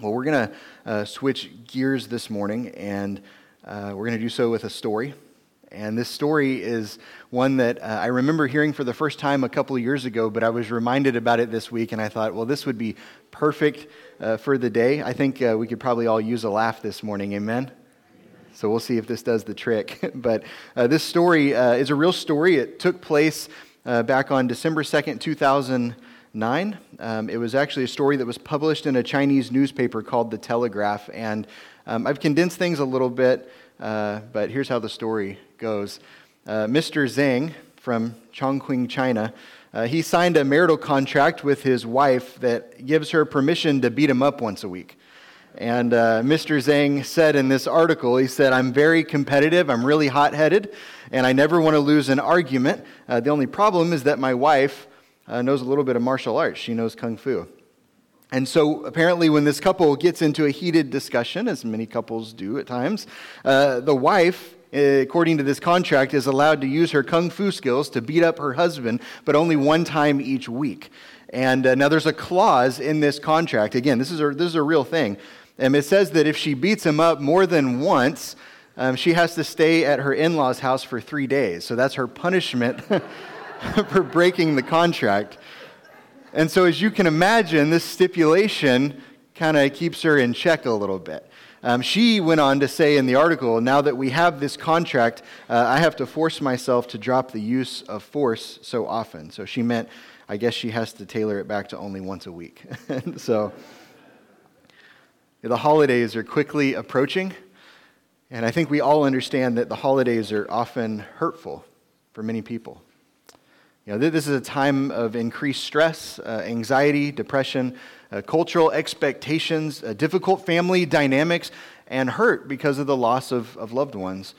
Well, we're going to uh, switch gears this morning, and uh, we're going to do so with a story. And this story is one that uh, I remember hearing for the first time a couple of years ago, but I was reminded about it this week, and I thought, well, this would be perfect uh, for the day. I think uh, we could probably all use a laugh this morning. Amen? So we'll see if this does the trick. but uh, this story is a real story. It took place back on December 2nd, 2000. 9. Um, it was actually a story that was published in a Chinese newspaper called The Telegraph. And um, I've condensed things a little bit, uh, but here's how the story goes. Uh, Mr. Zhang from Chongqing, China, uh, he signed a marital contract with his wife that gives her permission to beat him up once a week. And uh, Mr. Zhang said in this article, he said, I'm very competitive, I'm really hot headed, and I never want to lose an argument. Uh, the only problem is that my wife uh, knows a little bit of martial arts. She knows kung fu. And so, apparently, when this couple gets into a heated discussion, as many couples do at times, uh, the wife, according to this contract, is allowed to use her kung fu skills to beat up her husband, but only one time each week. And uh, now there's a clause in this contract. Again, this is a, this is a real thing. And it says that if she beats him up more than once, um, she has to stay at her in law's house for three days. So that's her punishment for breaking the contract. And so, as you can imagine, this stipulation kind of keeps her in check a little bit. Um, she went on to say in the article, now that we have this contract, uh, I have to force myself to drop the use of force so often. So she meant, I guess she has to tailor it back to only once a week. so the holidays are quickly approaching, and I think we all understand that the holidays are often hurtful for many people. You know, this is a time of increased stress, uh, anxiety, depression, uh, cultural expectations, uh, difficult family dynamics, and hurt because of the loss of, of loved ones.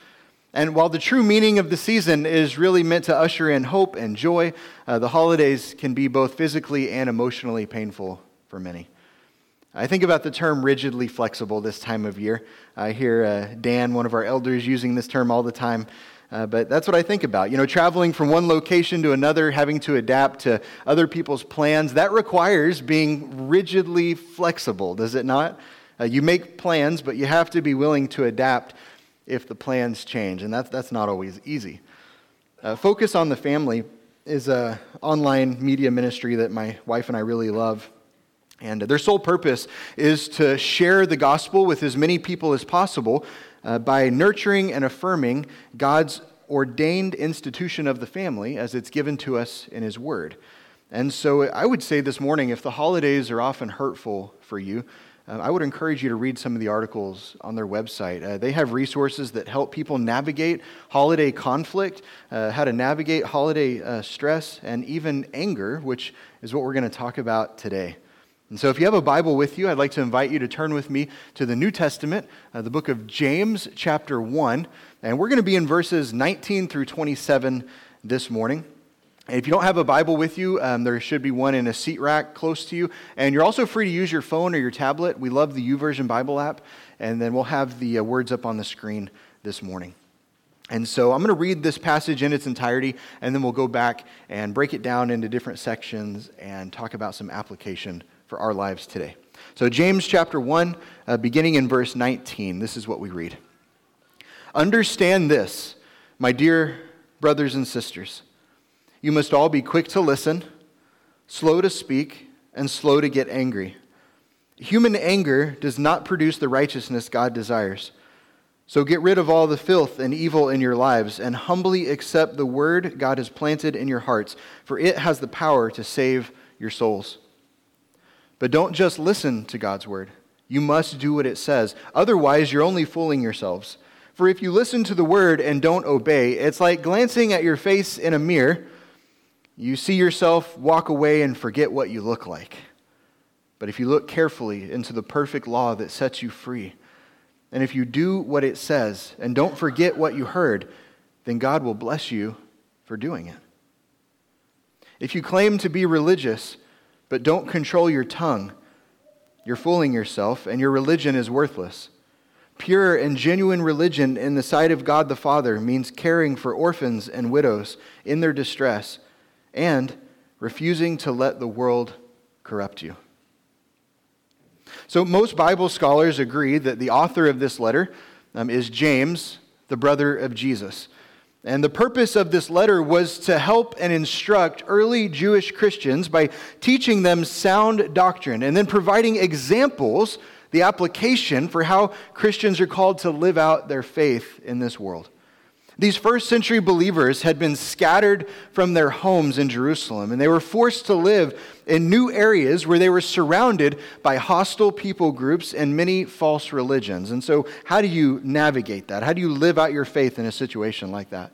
And while the true meaning of the season is really meant to usher in hope and joy, uh, the holidays can be both physically and emotionally painful for many. I think about the term rigidly flexible this time of year. I hear uh, Dan, one of our elders, using this term all the time. Uh, but that's what I think about. You know, traveling from one location to another, having to adapt to other people's plans, that requires being rigidly flexible, does it not? Uh, you make plans, but you have to be willing to adapt if the plans change, and that's, that's not always easy. Uh, Focus on the Family is an online media ministry that my wife and I really love. And their sole purpose is to share the gospel with as many people as possible uh, by nurturing and affirming God's ordained institution of the family as it's given to us in His Word. And so I would say this morning if the holidays are often hurtful for you, uh, I would encourage you to read some of the articles on their website. Uh, they have resources that help people navigate holiday conflict, uh, how to navigate holiday uh, stress, and even anger, which is what we're going to talk about today. And so, if you have a Bible with you, I'd like to invite you to turn with me to the New Testament, uh, the book of James, chapter 1. And we're going to be in verses 19 through 27 this morning. And if you don't have a Bible with you, um, there should be one in a seat rack close to you. And you're also free to use your phone or your tablet. We love the YouVersion Bible app. And then we'll have the uh, words up on the screen this morning. And so I'm going to read this passage in its entirety, and then we'll go back and break it down into different sections and talk about some application for our lives today. So, James chapter 1, uh, beginning in verse 19, this is what we read. Understand this, my dear brothers and sisters. You must all be quick to listen, slow to speak, and slow to get angry. Human anger does not produce the righteousness God desires. So get rid of all the filth and evil in your lives and humbly accept the word God has planted in your hearts, for it has the power to save your souls. But don't just listen to God's word. You must do what it says. Otherwise, you're only fooling yourselves. For if you listen to the word and don't obey, it's like glancing at your face in a mirror. You see yourself, walk away, and forget what you look like. But if you look carefully into the perfect law that sets you free, and if you do what it says and don't forget what you heard, then God will bless you for doing it. If you claim to be religious, but don't control your tongue. You're fooling yourself, and your religion is worthless. Pure and genuine religion in the sight of God the Father means caring for orphans and widows in their distress and refusing to let the world corrupt you. So, most Bible scholars agree that the author of this letter um, is James, the brother of Jesus. And the purpose of this letter was to help and instruct early Jewish Christians by teaching them sound doctrine and then providing examples, the application for how Christians are called to live out their faith in this world. These first century believers had been scattered from their homes in Jerusalem, and they were forced to live in new areas where they were surrounded by hostile people groups and many false religions. And so, how do you navigate that? How do you live out your faith in a situation like that?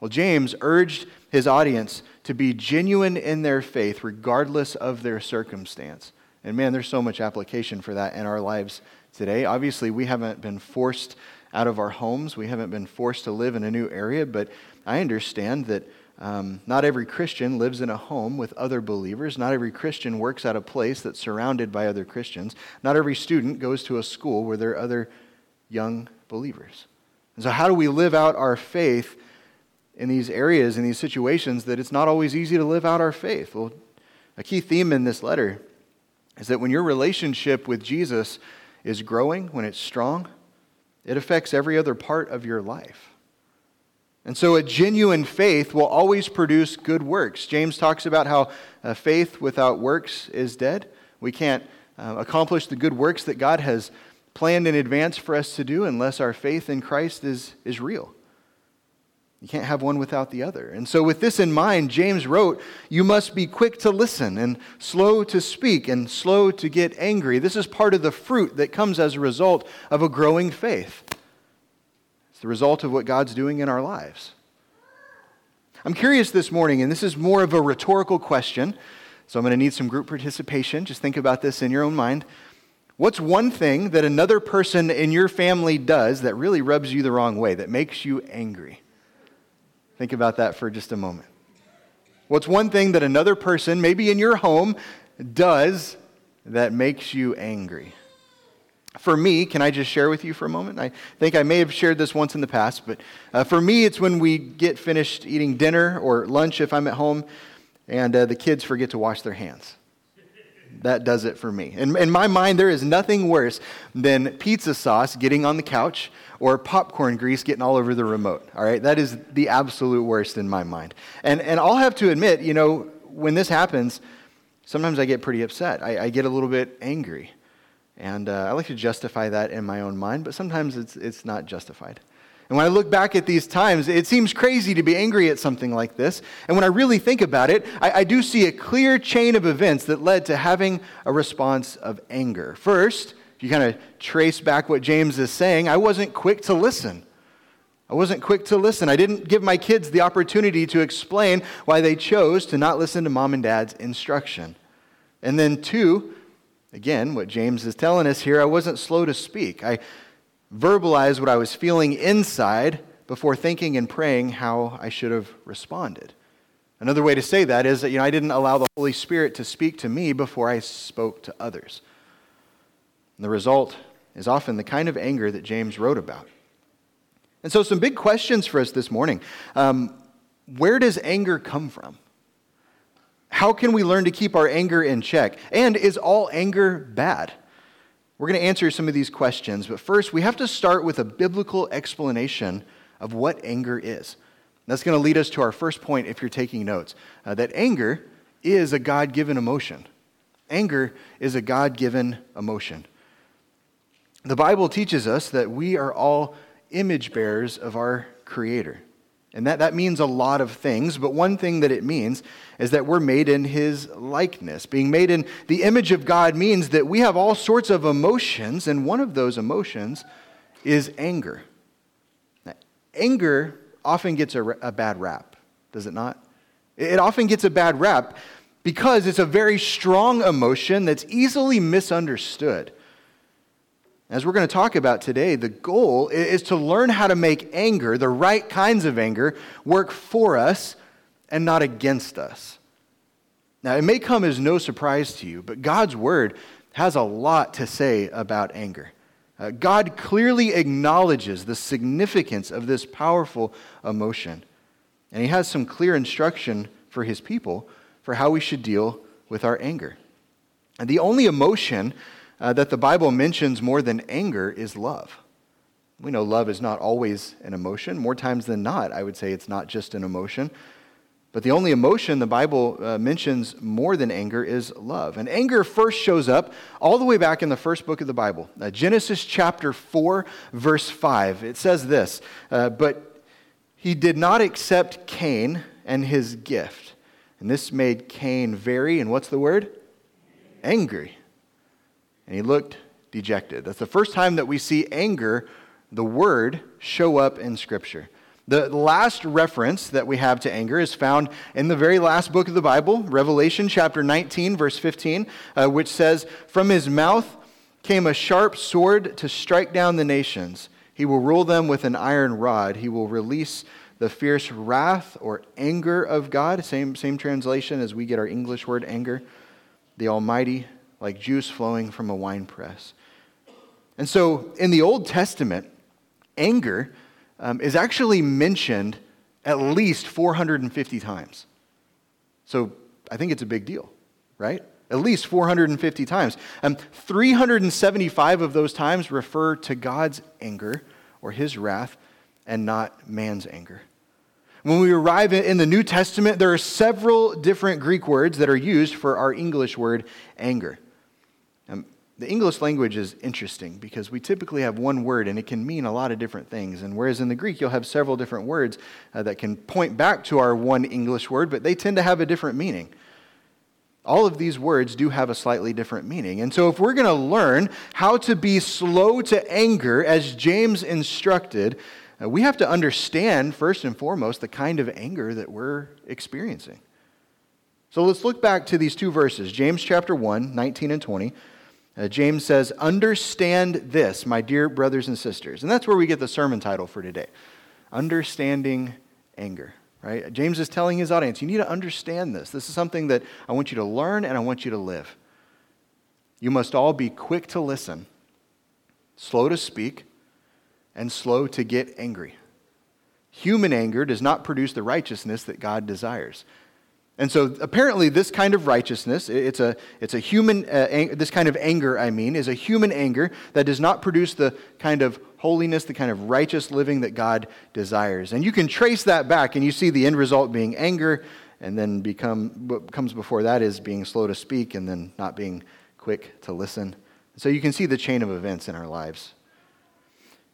Well, James urged his audience to be genuine in their faith, regardless of their circumstance. And man, there's so much application for that in our lives today. Obviously, we haven't been forced out of our homes. We haven't been forced to live in a new area, but I understand that um, not every Christian lives in a home with other believers. Not every Christian works at a place that's surrounded by other Christians. Not every student goes to a school where there are other young believers. And so, how do we live out our faith in these areas, in these situations, that it's not always easy to live out our faith? Well, a key theme in this letter is that when your relationship with Jesus is growing, when it's strong, it affects every other part of your life. And so, a genuine faith will always produce good works. James talks about how uh, faith without works is dead. We can't uh, accomplish the good works that God has planned in advance for us to do unless our faith in Christ is, is real. You can't have one without the other. And so, with this in mind, James wrote, You must be quick to listen and slow to speak and slow to get angry. This is part of the fruit that comes as a result of a growing faith. It's the result of what God's doing in our lives. I'm curious this morning, and this is more of a rhetorical question, so I'm going to need some group participation. Just think about this in your own mind. What's one thing that another person in your family does that really rubs you the wrong way, that makes you angry? Think about that for just a moment. What's one thing that another person, maybe in your home, does that makes you angry? For me, can I just share with you for a moment? I think I may have shared this once in the past, but uh, for me, it's when we get finished eating dinner or lunch if I'm at home and uh, the kids forget to wash their hands. That does it for me. In, in my mind, there is nothing worse than pizza sauce getting on the couch or popcorn grease getting all over the remote. All right, that is the absolute worst in my mind. And, and I'll have to admit, you know, when this happens, sometimes I get pretty upset. I, I get a little bit angry. And uh, I like to justify that in my own mind, but sometimes it's, it's not justified. And when I look back at these times, it seems crazy to be angry at something like this. And when I really think about it, I, I, do see a clear chain of events that led to having a response of anger. First, if you kind of trace back what James is saying, I wasn't quick to listen. I wasn't quick to listen. I didn't give my kids the opportunity to explain why they chose to not listen to mom and dad's instruction. And then, two, again, what James is telling us here, I wasn't slow to speak. I verbalized what I was feeling inside before thinking and praying how I should have responded. Another way to say that is that you know, I didn't allow the Holy Spirit to speak to me before I spoke to others. And the result is often the kind of anger that James wrote about. And so, some big questions for us this morning. Um, where does anger come from? How can we learn to keep our anger in check? And is all anger bad? We're going to answer some of these questions, but first, we have to start with a biblical explanation of what anger is. That's going to lead us to our first point if you're taking notes uh, that anger is a God given emotion. Anger is a God given emotion. The Bible teaches us that we are all image bearers of our Creator. And that, that means a lot of things, but one thing that it means is that we're made in His likeness. Being made in the image of God means that we have all sorts of emotions, and one of those emotions is anger. Now, anger often gets a, a bad rap, does it not? It often gets a bad rap because it's a very strong emotion that's easily misunderstood. As we're going to talk about today, the goal is to learn how to make anger, the right kinds of anger, work for us and not against us. Now, it may come as no surprise to you, but God's word has a lot to say about anger. Uh, God clearly acknowledges the significance of this powerful emotion, and He has some clear instruction for His people for how we should deal with our anger. And the only emotion uh, that the Bible mentions more than anger is love. We know love is not always an emotion. More times than not, I would say it's not just an emotion. But the only emotion the Bible uh, mentions more than anger is love. And anger first shows up all the way back in the first book of the Bible, uh, Genesis chapter 4, verse 5. It says this uh, But he did not accept Cain and his gift. And this made Cain very, and what's the word? Angry. And he looked dejected. That's the first time that we see anger the word show up in Scripture. The last reference that we have to anger is found in the very last book of the Bible, Revelation chapter 19, verse 15, uh, which says, From his mouth came a sharp sword to strike down the nations. He will rule them with an iron rod. He will release the fierce wrath or anger of God, same, same translation as we get our English word anger, the Almighty, like juice flowing from a winepress. And so in the Old Testament, anger um, is actually mentioned at least 450 times. So I think it's a big deal, right? At least 450 times. Um, 375 of those times refer to God's anger or his wrath and not man's anger. When we arrive in the New Testament, there are several different Greek words that are used for our English word anger. The English language is interesting because we typically have one word and it can mean a lot of different things. And whereas in the Greek, you'll have several different words uh, that can point back to our one English word, but they tend to have a different meaning. All of these words do have a slightly different meaning. And so, if we're going to learn how to be slow to anger, as James instructed, uh, we have to understand, first and foremost, the kind of anger that we're experiencing. So, let's look back to these two verses James chapter 1, 19 and 20. Uh, James says, Understand this, my dear brothers and sisters. And that's where we get the sermon title for today Understanding Anger. Right? James is telling his audience, you need to understand this. This is something that I want you to learn and I want you to live. You must all be quick to listen, slow to speak, and slow to get angry. Human anger does not produce the righteousness that God desires. And so apparently this kind of righteousness, it's a, it's a human, uh, ang- this kind of anger, I mean, is a human anger that does not produce the kind of holiness, the kind of righteous living that God desires. And you can trace that back and you see the end result being anger and then become, what comes before that is being slow to speak and then not being quick to listen. So you can see the chain of events in our lives.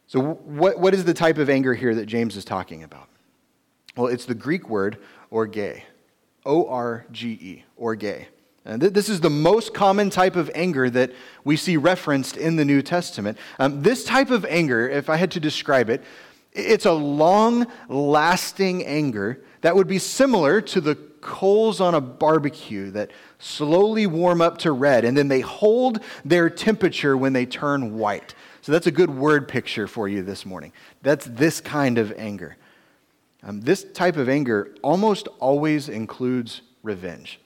So what, what is the type of anger here that James is talking about? Well, it's the Greek word orge. O R G E, orge. And th- this is the most common type of anger that we see referenced in the New Testament. Um, this type of anger, if I had to describe it, it's a long lasting anger that would be similar to the coals on a barbecue that slowly warm up to red and then they hold their temperature when they turn white. So that's a good word picture for you this morning. That's this kind of anger. Um, this type of anger almost always includes revenge.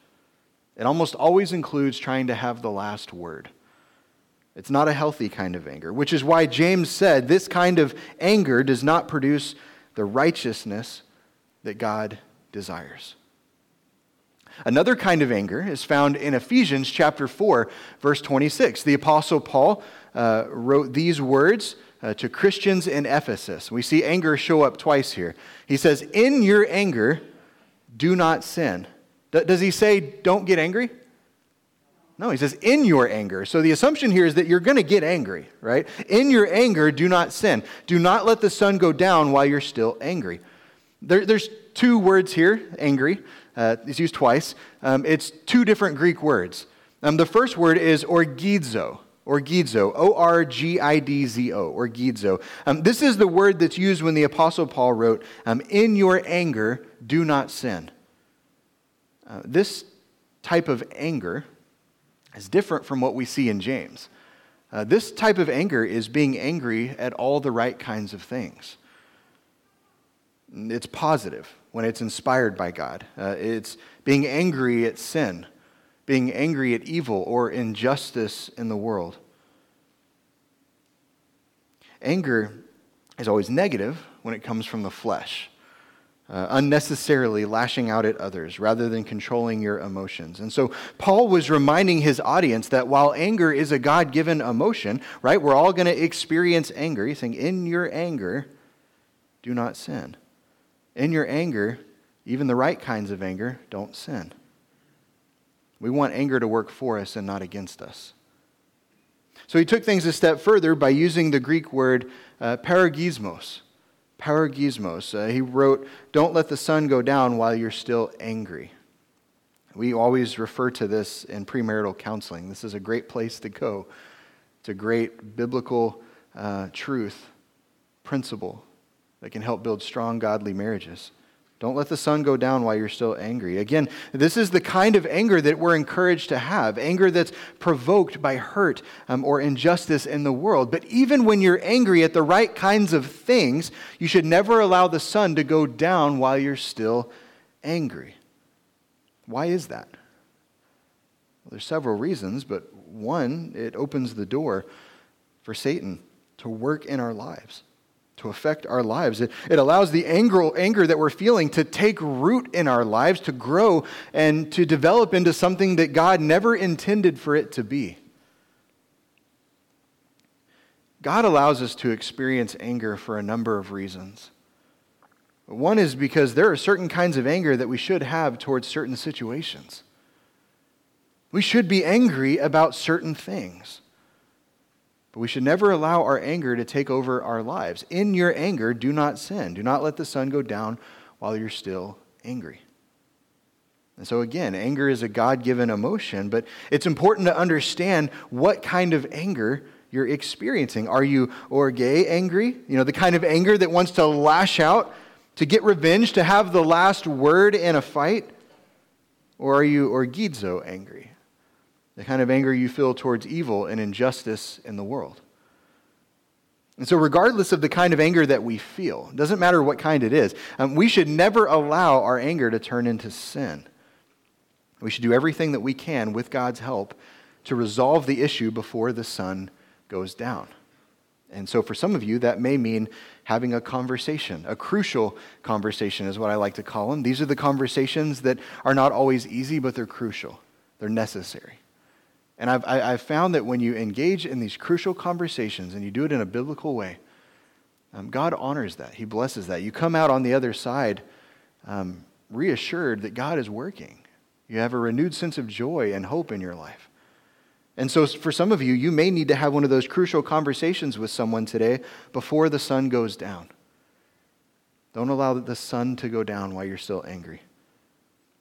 It almost always includes trying to have the last word. It's not a healthy kind of anger, which is why James said this kind of anger does not produce the righteousness that God desires. Another kind of anger is found in Ephesians chapter 4, verse 26. The Apostle Paul uh, wrote these words uh, to Christians in Ephesus. We see anger show up twice here. He says, In your anger, do not sin. D- does he say, don't get angry? No, he says, in your anger. So the assumption here is that you're going to get angry, right? In your anger, do not sin. Do not let the sun go down while you're still angry. There, there's two words here, angry. Uh, it's used twice. Um, it's two different Greek words. Um, the first word is orgidzo orgidzo, O R G I D Z O, orgidzo. Um, this is the word that's used when the Apostle Paul wrote, um, In your anger, do not sin. Uh, this type of anger is different from what we see in James. Uh, this type of anger is being angry at all the right kinds of things. It's positive when it's inspired by God. Uh, it's being angry at sin being angry at evil or injustice in the world. Anger is always negative when it comes from the flesh. uh, unnecessarily lashing out at others rather than controlling your emotions. And so Paul was reminding his audience that while anger is a God given emotion, right, we're all going to experience anger. He's saying, in your anger, do not sin. In your anger, even the right kinds of anger, don't sin. We want anger to work for us and not against us. So he took things a step further by using the Greek word uh, paragismos Paragismos. Uh, he wrote, Don't let the sun go down while you're still angry. We always refer to this in premarital counseling. This is a great place to go. It's a great biblical uh, truth, principle that can help build strong, godly marriages. Don't let the sun go down while you're still angry. Again, this is the kind of anger that we're encouraged to have anger that's provoked by hurt um, or injustice in the world. But even when you're angry at the right kinds of things, you should never allow the sun to go down while you're still angry. Why is that? Well, there's several reasons, but one, it opens the door for Satan to work in our lives to affect our lives. It, it allows the anger, anger that we're feeling to take root in our lives, to grow, and to develop into something that God never intended for it to be. God allows us to experience anger for a number of reasons. One is because there are certain kinds of anger that we should have towards certain situations. We should be angry about certain things. But we should never allow our anger to take over our lives. In your anger, do not sin. Do not let the sun go down while you're still angry. And so, again, anger is a God given emotion, but it's important to understand what kind of anger you're experiencing. Are you orge angry? You know, the kind of anger that wants to lash out, to get revenge, to have the last word in a fight? Or are you orgizo angry? The kind of anger you feel towards evil and injustice in the world. And so, regardless of the kind of anger that we feel, doesn't matter what kind it is, um, we should never allow our anger to turn into sin. We should do everything that we can with God's help to resolve the issue before the sun goes down. And so, for some of you, that may mean having a conversation, a crucial conversation is what I like to call them. These are the conversations that are not always easy, but they're crucial, they're necessary. And I've, I, have i have found that when you engage in these crucial conversations and you do it in a biblical way, um, God honors that. He blesses that. You come out on the other side um, reassured that God is working. You have a renewed sense of joy and hope in your life. And so, for some of you, you may need to have one of those crucial conversations with someone today before the sun goes down. Don't allow the sun to go down while you're still angry.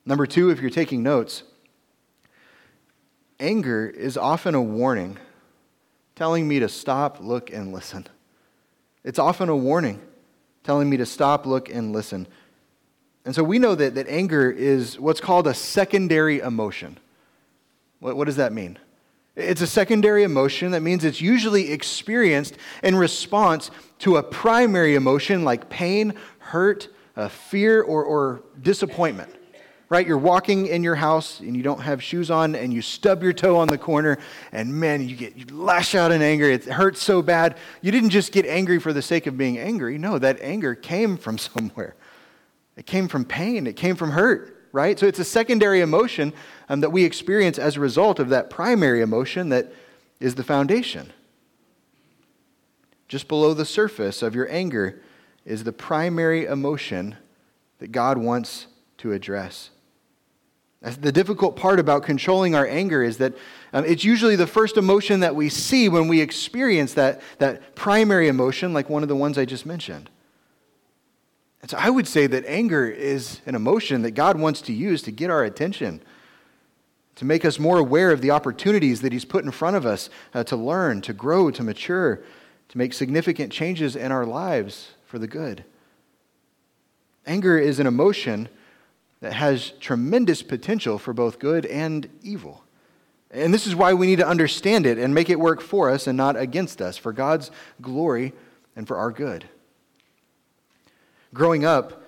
Number two, if you're taking notes, Anger is often a warning telling me to stop, look, and listen. It's often a warning telling me to stop, look, and listen. And so we know that, that anger is what's called a secondary emotion. What, what does that mean? It's a secondary emotion. That means it's usually experienced in response to a primary emotion like pain, hurt, uh, fear, or, or disappointment right? You're walking in your house and you don't have shoes on and you stub your toe on the corner and man, you get you lash out in anger. It hurts so bad. You didn't just get angry for the sake of being angry. No, that anger came from somewhere. It came from pain. It came from hurt, right? So it's a secondary emotion um, that we experience as a result of that primary emotion that is the foundation. Just below the surface of your anger is the primary emotion that God wants to address. The difficult part about controlling our anger is that um, it's usually the first emotion that we see when we experience that, that primary emotion, like one of the ones I just mentioned. And so I would say that anger is an emotion that God wants to use to get our attention, to make us more aware of the opportunities that He's put in front of us uh, to learn, to grow, to mature, to make significant changes in our lives for the good. Anger is an emotion that has tremendous potential for both good and evil. And this is why we need to understand it and make it work for us and not against us, for God's glory and for our good. Growing up,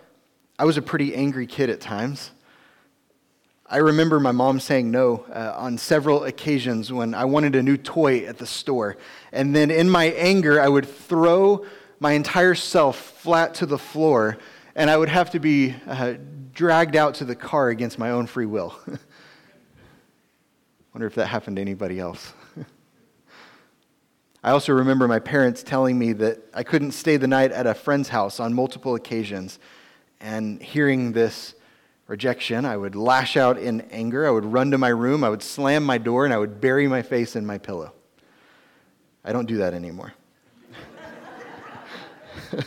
I was a pretty angry kid at times. I remember my mom saying no uh, on several occasions when I wanted a new toy at the store. And then in my anger, I would throw my entire self flat to the floor and I would have to be uh, dragged out to the car against my own free will. Wonder if that happened to anybody else. I also remember my parents telling me that I couldn't stay the night at a friend's house on multiple occasions. And hearing this rejection, I would lash out in anger. I would run to my room, I would slam my door, and I would bury my face in my pillow. I don't do that anymore.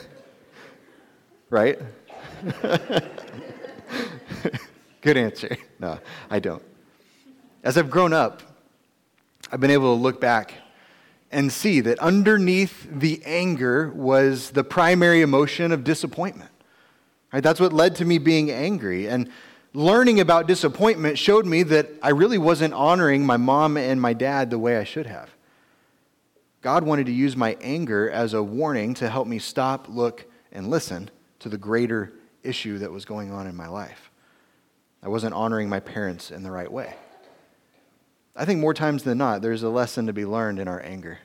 right? Good answer. No, I don't. As I've grown up, I've been able to look back and see that underneath the anger was the primary emotion of disappointment. Right? That's what led to me being angry. And learning about disappointment showed me that I really wasn't honoring my mom and my dad the way I should have. God wanted to use my anger as a warning to help me stop, look, and listen to the greater issue that was going on in my life. I wasn't honoring my parents in the right way. I think more times than not, there's a lesson to be learned in our anger.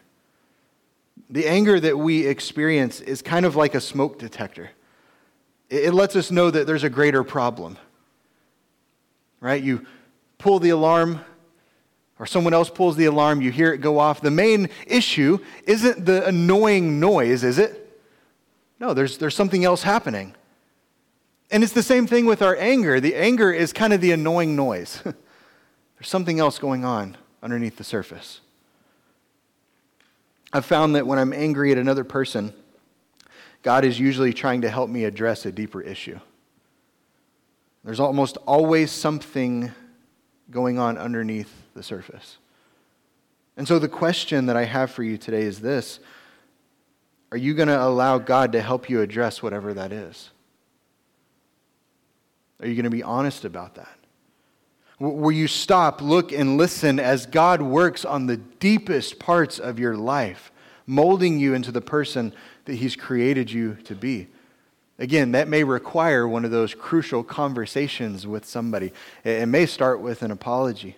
The anger that we experience is kind of like a smoke detector. It lets us know that there's a greater problem. Right? You pull the alarm, or someone else pulls the alarm, you hear it go off. The main issue isn't the annoying noise, is it? No, there's, there's something else happening. And it's the same thing with our anger. The anger is kind of the annoying noise. there's something else going on underneath the surface. I've found that when I'm angry at another person, God is usually trying to help me address a deeper issue. There's almost always something going on underneath the surface. And so, the question that I have for you today is this Are you going to allow God to help you address whatever that is? Are you going to be honest about that? Will you stop, look, and listen as God works on the deepest parts of your life, molding you into the person that He's created you to be. Again, that may require one of those crucial conversations with somebody. It may start with an apology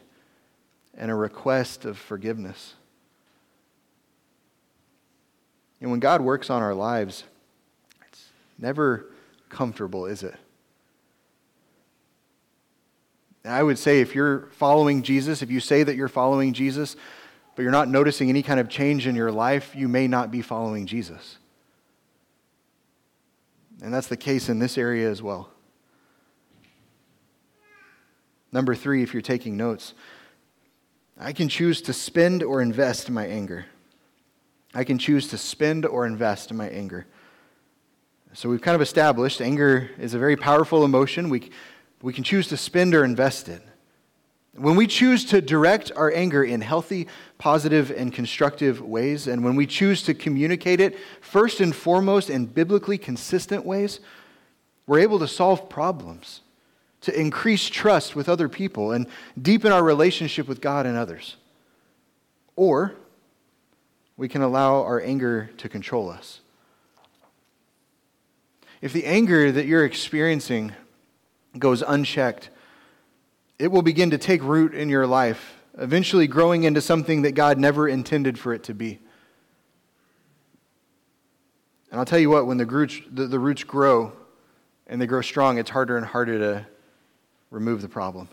and a request of forgiveness. And when God works on our lives, it's never comfortable, is it? I would say if you're following Jesus, if you say that you're following Jesus, but you're not noticing any kind of change in your life, you may not be following Jesus. And that's the case in this area as well. Number three, if you're taking notes, I can choose to spend or invest my anger. I can choose to spend or invest my anger. So we've kind of established anger is a very powerful emotion. We, we can choose to spend or invest it. When we choose to direct our anger in healthy, positive, and constructive ways, and when we choose to communicate it first and foremost in biblically consistent ways, we're able to solve problems, to increase trust with other people, and deepen our relationship with God and others. Or we can allow our anger to control us. If the anger that you're experiencing goes unchecked, it will begin to take root in your life, eventually growing into something that God never intended for it to be. And I'll tell you what, when the roots, the, the roots grow and they grow strong, it's harder and harder to remove the problem.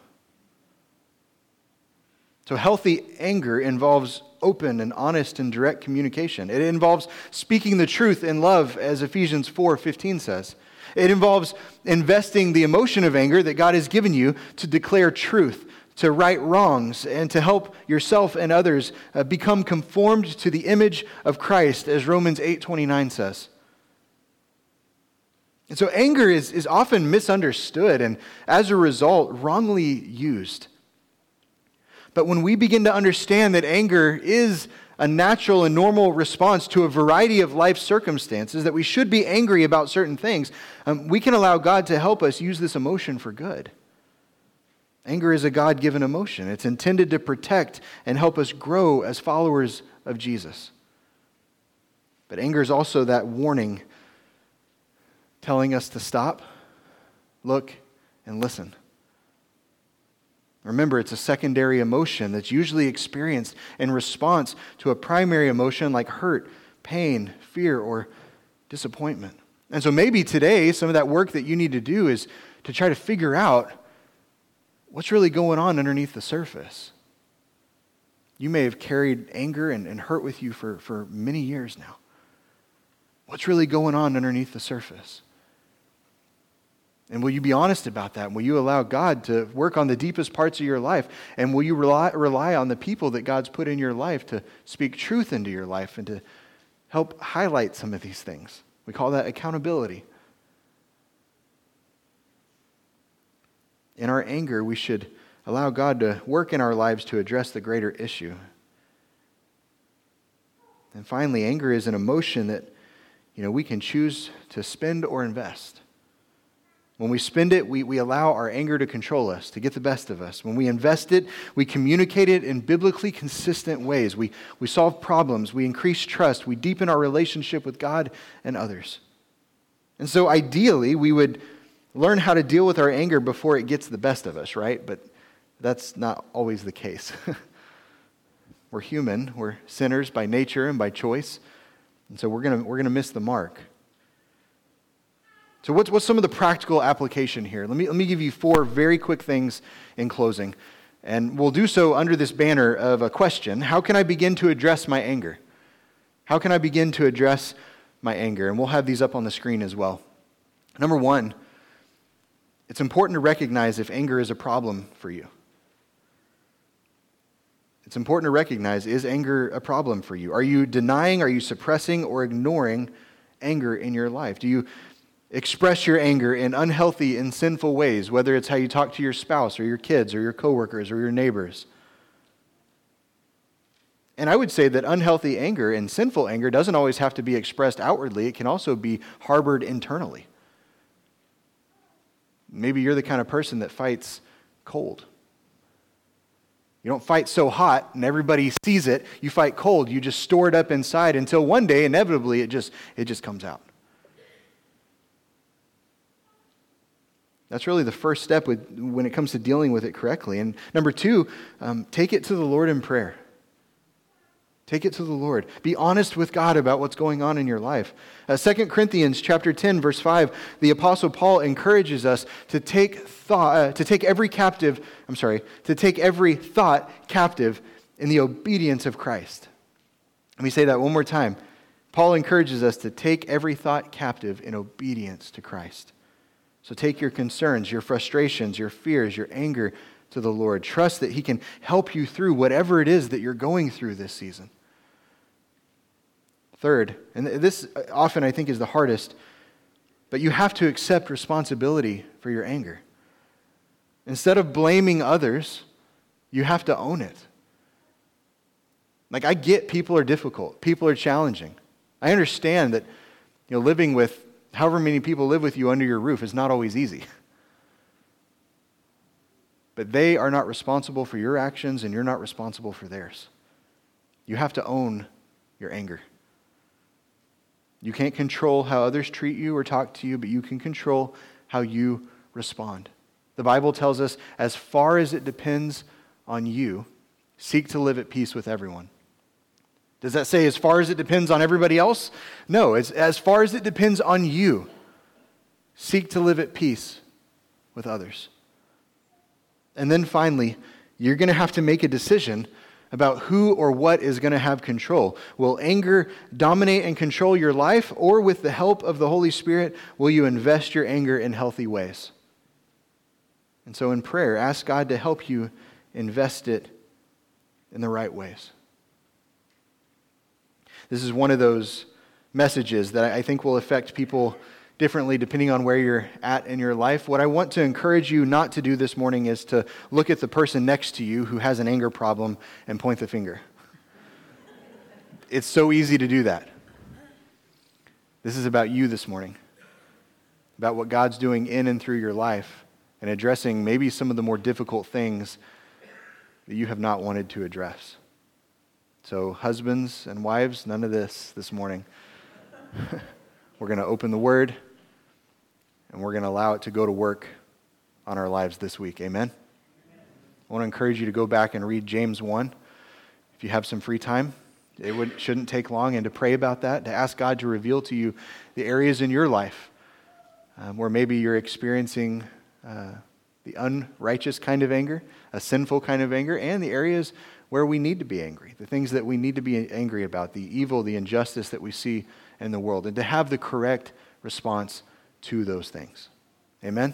So, healthy anger involves open and honest and direct communication. It involves speaking the truth in love, as Ephesians 4 15 says. It involves investing the emotion of anger that God has given you to declare truth, to right wrongs, and to help yourself and others uh, become conformed to the image of Christ, as Romans 8:29 says. And so anger is, is often misunderstood and, as a result, wrongly used. But when we begin to understand that anger is a natural and normal response to a variety of life circumstances, that we should be angry about certain things, um, we can allow God to help us use this emotion for good. Anger is a God given emotion, it's intended to protect and help us grow as followers of Jesus. But anger is also that warning telling us to stop, look, and listen. Remember, it's a secondary emotion that's usually experienced in response to a primary emotion like hurt, pain, fear, or disappointment. And so maybe today, some of that work that you need to do is to try to figure out what's really going on underneath the surface. You may have carried anger and, and hurt with you for, for many years now. What's really going on underneath the surface? And will you be honest about that? Will you allow God to work on the deepest parts of your life? And will you rely, rely on the people that God's put in your life to speak truth into your life and to help highlight some of these things? We call that accountability. In our anger, we should allow God to work in our lives to address the greater issue. And finally, anger is an emotion that you know, we can choose to spend or invest. When we spend it, we, we allow our anger to control us, to get the best of us. When we invest it, we communicate it in biblically consistent ways. We, we solve problems, we increase trust, we deepen our relationship with God and others. And so, ideally, we would learn how to deal with our anger before it gets the best of us, right? But that's not always the case. we're human, we're sinners by nature and by choice. And so, we're going we're going to miss the mark. So, what's, what's some of the practical application here? Let me, let me give you four very quick things in closing. And we'll do so under this banner of a question How can I begin to address my anger? How can I begin to address my anger? And we'll have these up on the screen as well. Number one, it's important to recognize if anger is a problem for you. It's important to recognize is anger a problem for you? Are you denying, are you suppressing, or ignoring anger in your life? Do you express your anger in unhealthy and sinful ways, whether it's how you talk to your spouse or your kids or your coworkers or your neighbors. And I would say that unhealthy anger and sinful anger doesn't always have to be expressed outwardly, it can also be harbored internally. Maybe you're the kind of person that fights cold. You don't fight so hot and everybody sees it. You fight cold. You just store it up inside until one day, inevitably, it just, it just comes out. That's really the first step with, when it comes to dealing with it correctly. And number two, um, take it to the Lord in prayer. Take it to the Lord. Be honest with God about what's going on in your life. Uh, 2 Corinthians chapter 10, verse 5, the Apostle Paul encourages us to take thought, uh, to take every captive, I'm sorry, to take every thought captive in the obedience of Christ. Let me say that one more time. Paul encourages us to take every thought captive in obedience to Christ. So take your concerns, your frustrations, your fears, your anger to the Lord. Trust that He can help you through whatever it is that you're going through this season. Third, and this often I think is the hardest, but you have to accept responsibility for your anger. Instead of blaming others, you have to own it. Like, I get people are difficult, people are challenging. I understand that you know, living with however many people live with you under your roof is not always easy. But they are not responsible for your actions, and you're not responsible for theirs. You have to own your anger. You can't control how others treat you or talk to you, but you can control how you respond. The Bible tells us as far as it depends on you, seek to live at peace with everyone. Does that say as far as it depends on everybody else? No, it's as far as it depends on you. Seek to live at peace with others. And then finally, you're going to have to make a decision about who or what is going to have control. Will anger dominate and control your life, or with the help of the Holy Spirit, will you invest your anger in healthy ways? And so in prayer, ask God to help you invest it in the right ways. This is one of those messages that I think will affect people differently depending on where you're at in your life. What I want to encourage you not to do this morning is to look at the person next to you who has an anger problem and point the finger. It's so easy to do that. This is about you this morning, about what God's doing in and through your life and addressing maybe some of the more difficult things that you have not wanted to address. So, husbands and wives, none of this this morning. we're going to open the Word and we're going to allow it to go to work on our lives this week. Amen? I want to encourage you to go back and read James 1 if you have some free time. it would, shouldn't take long, and to pray about that, to ask God to reveal to you the areas in your life um, where maybe you're experiencing uh, the unrighteous kind of anger, a sinful kind of anger, and the areas where we need to be angry, the things that we need to be angry about, the evil, the injustice that we see in the world, and to have the correct response to those things. Amen?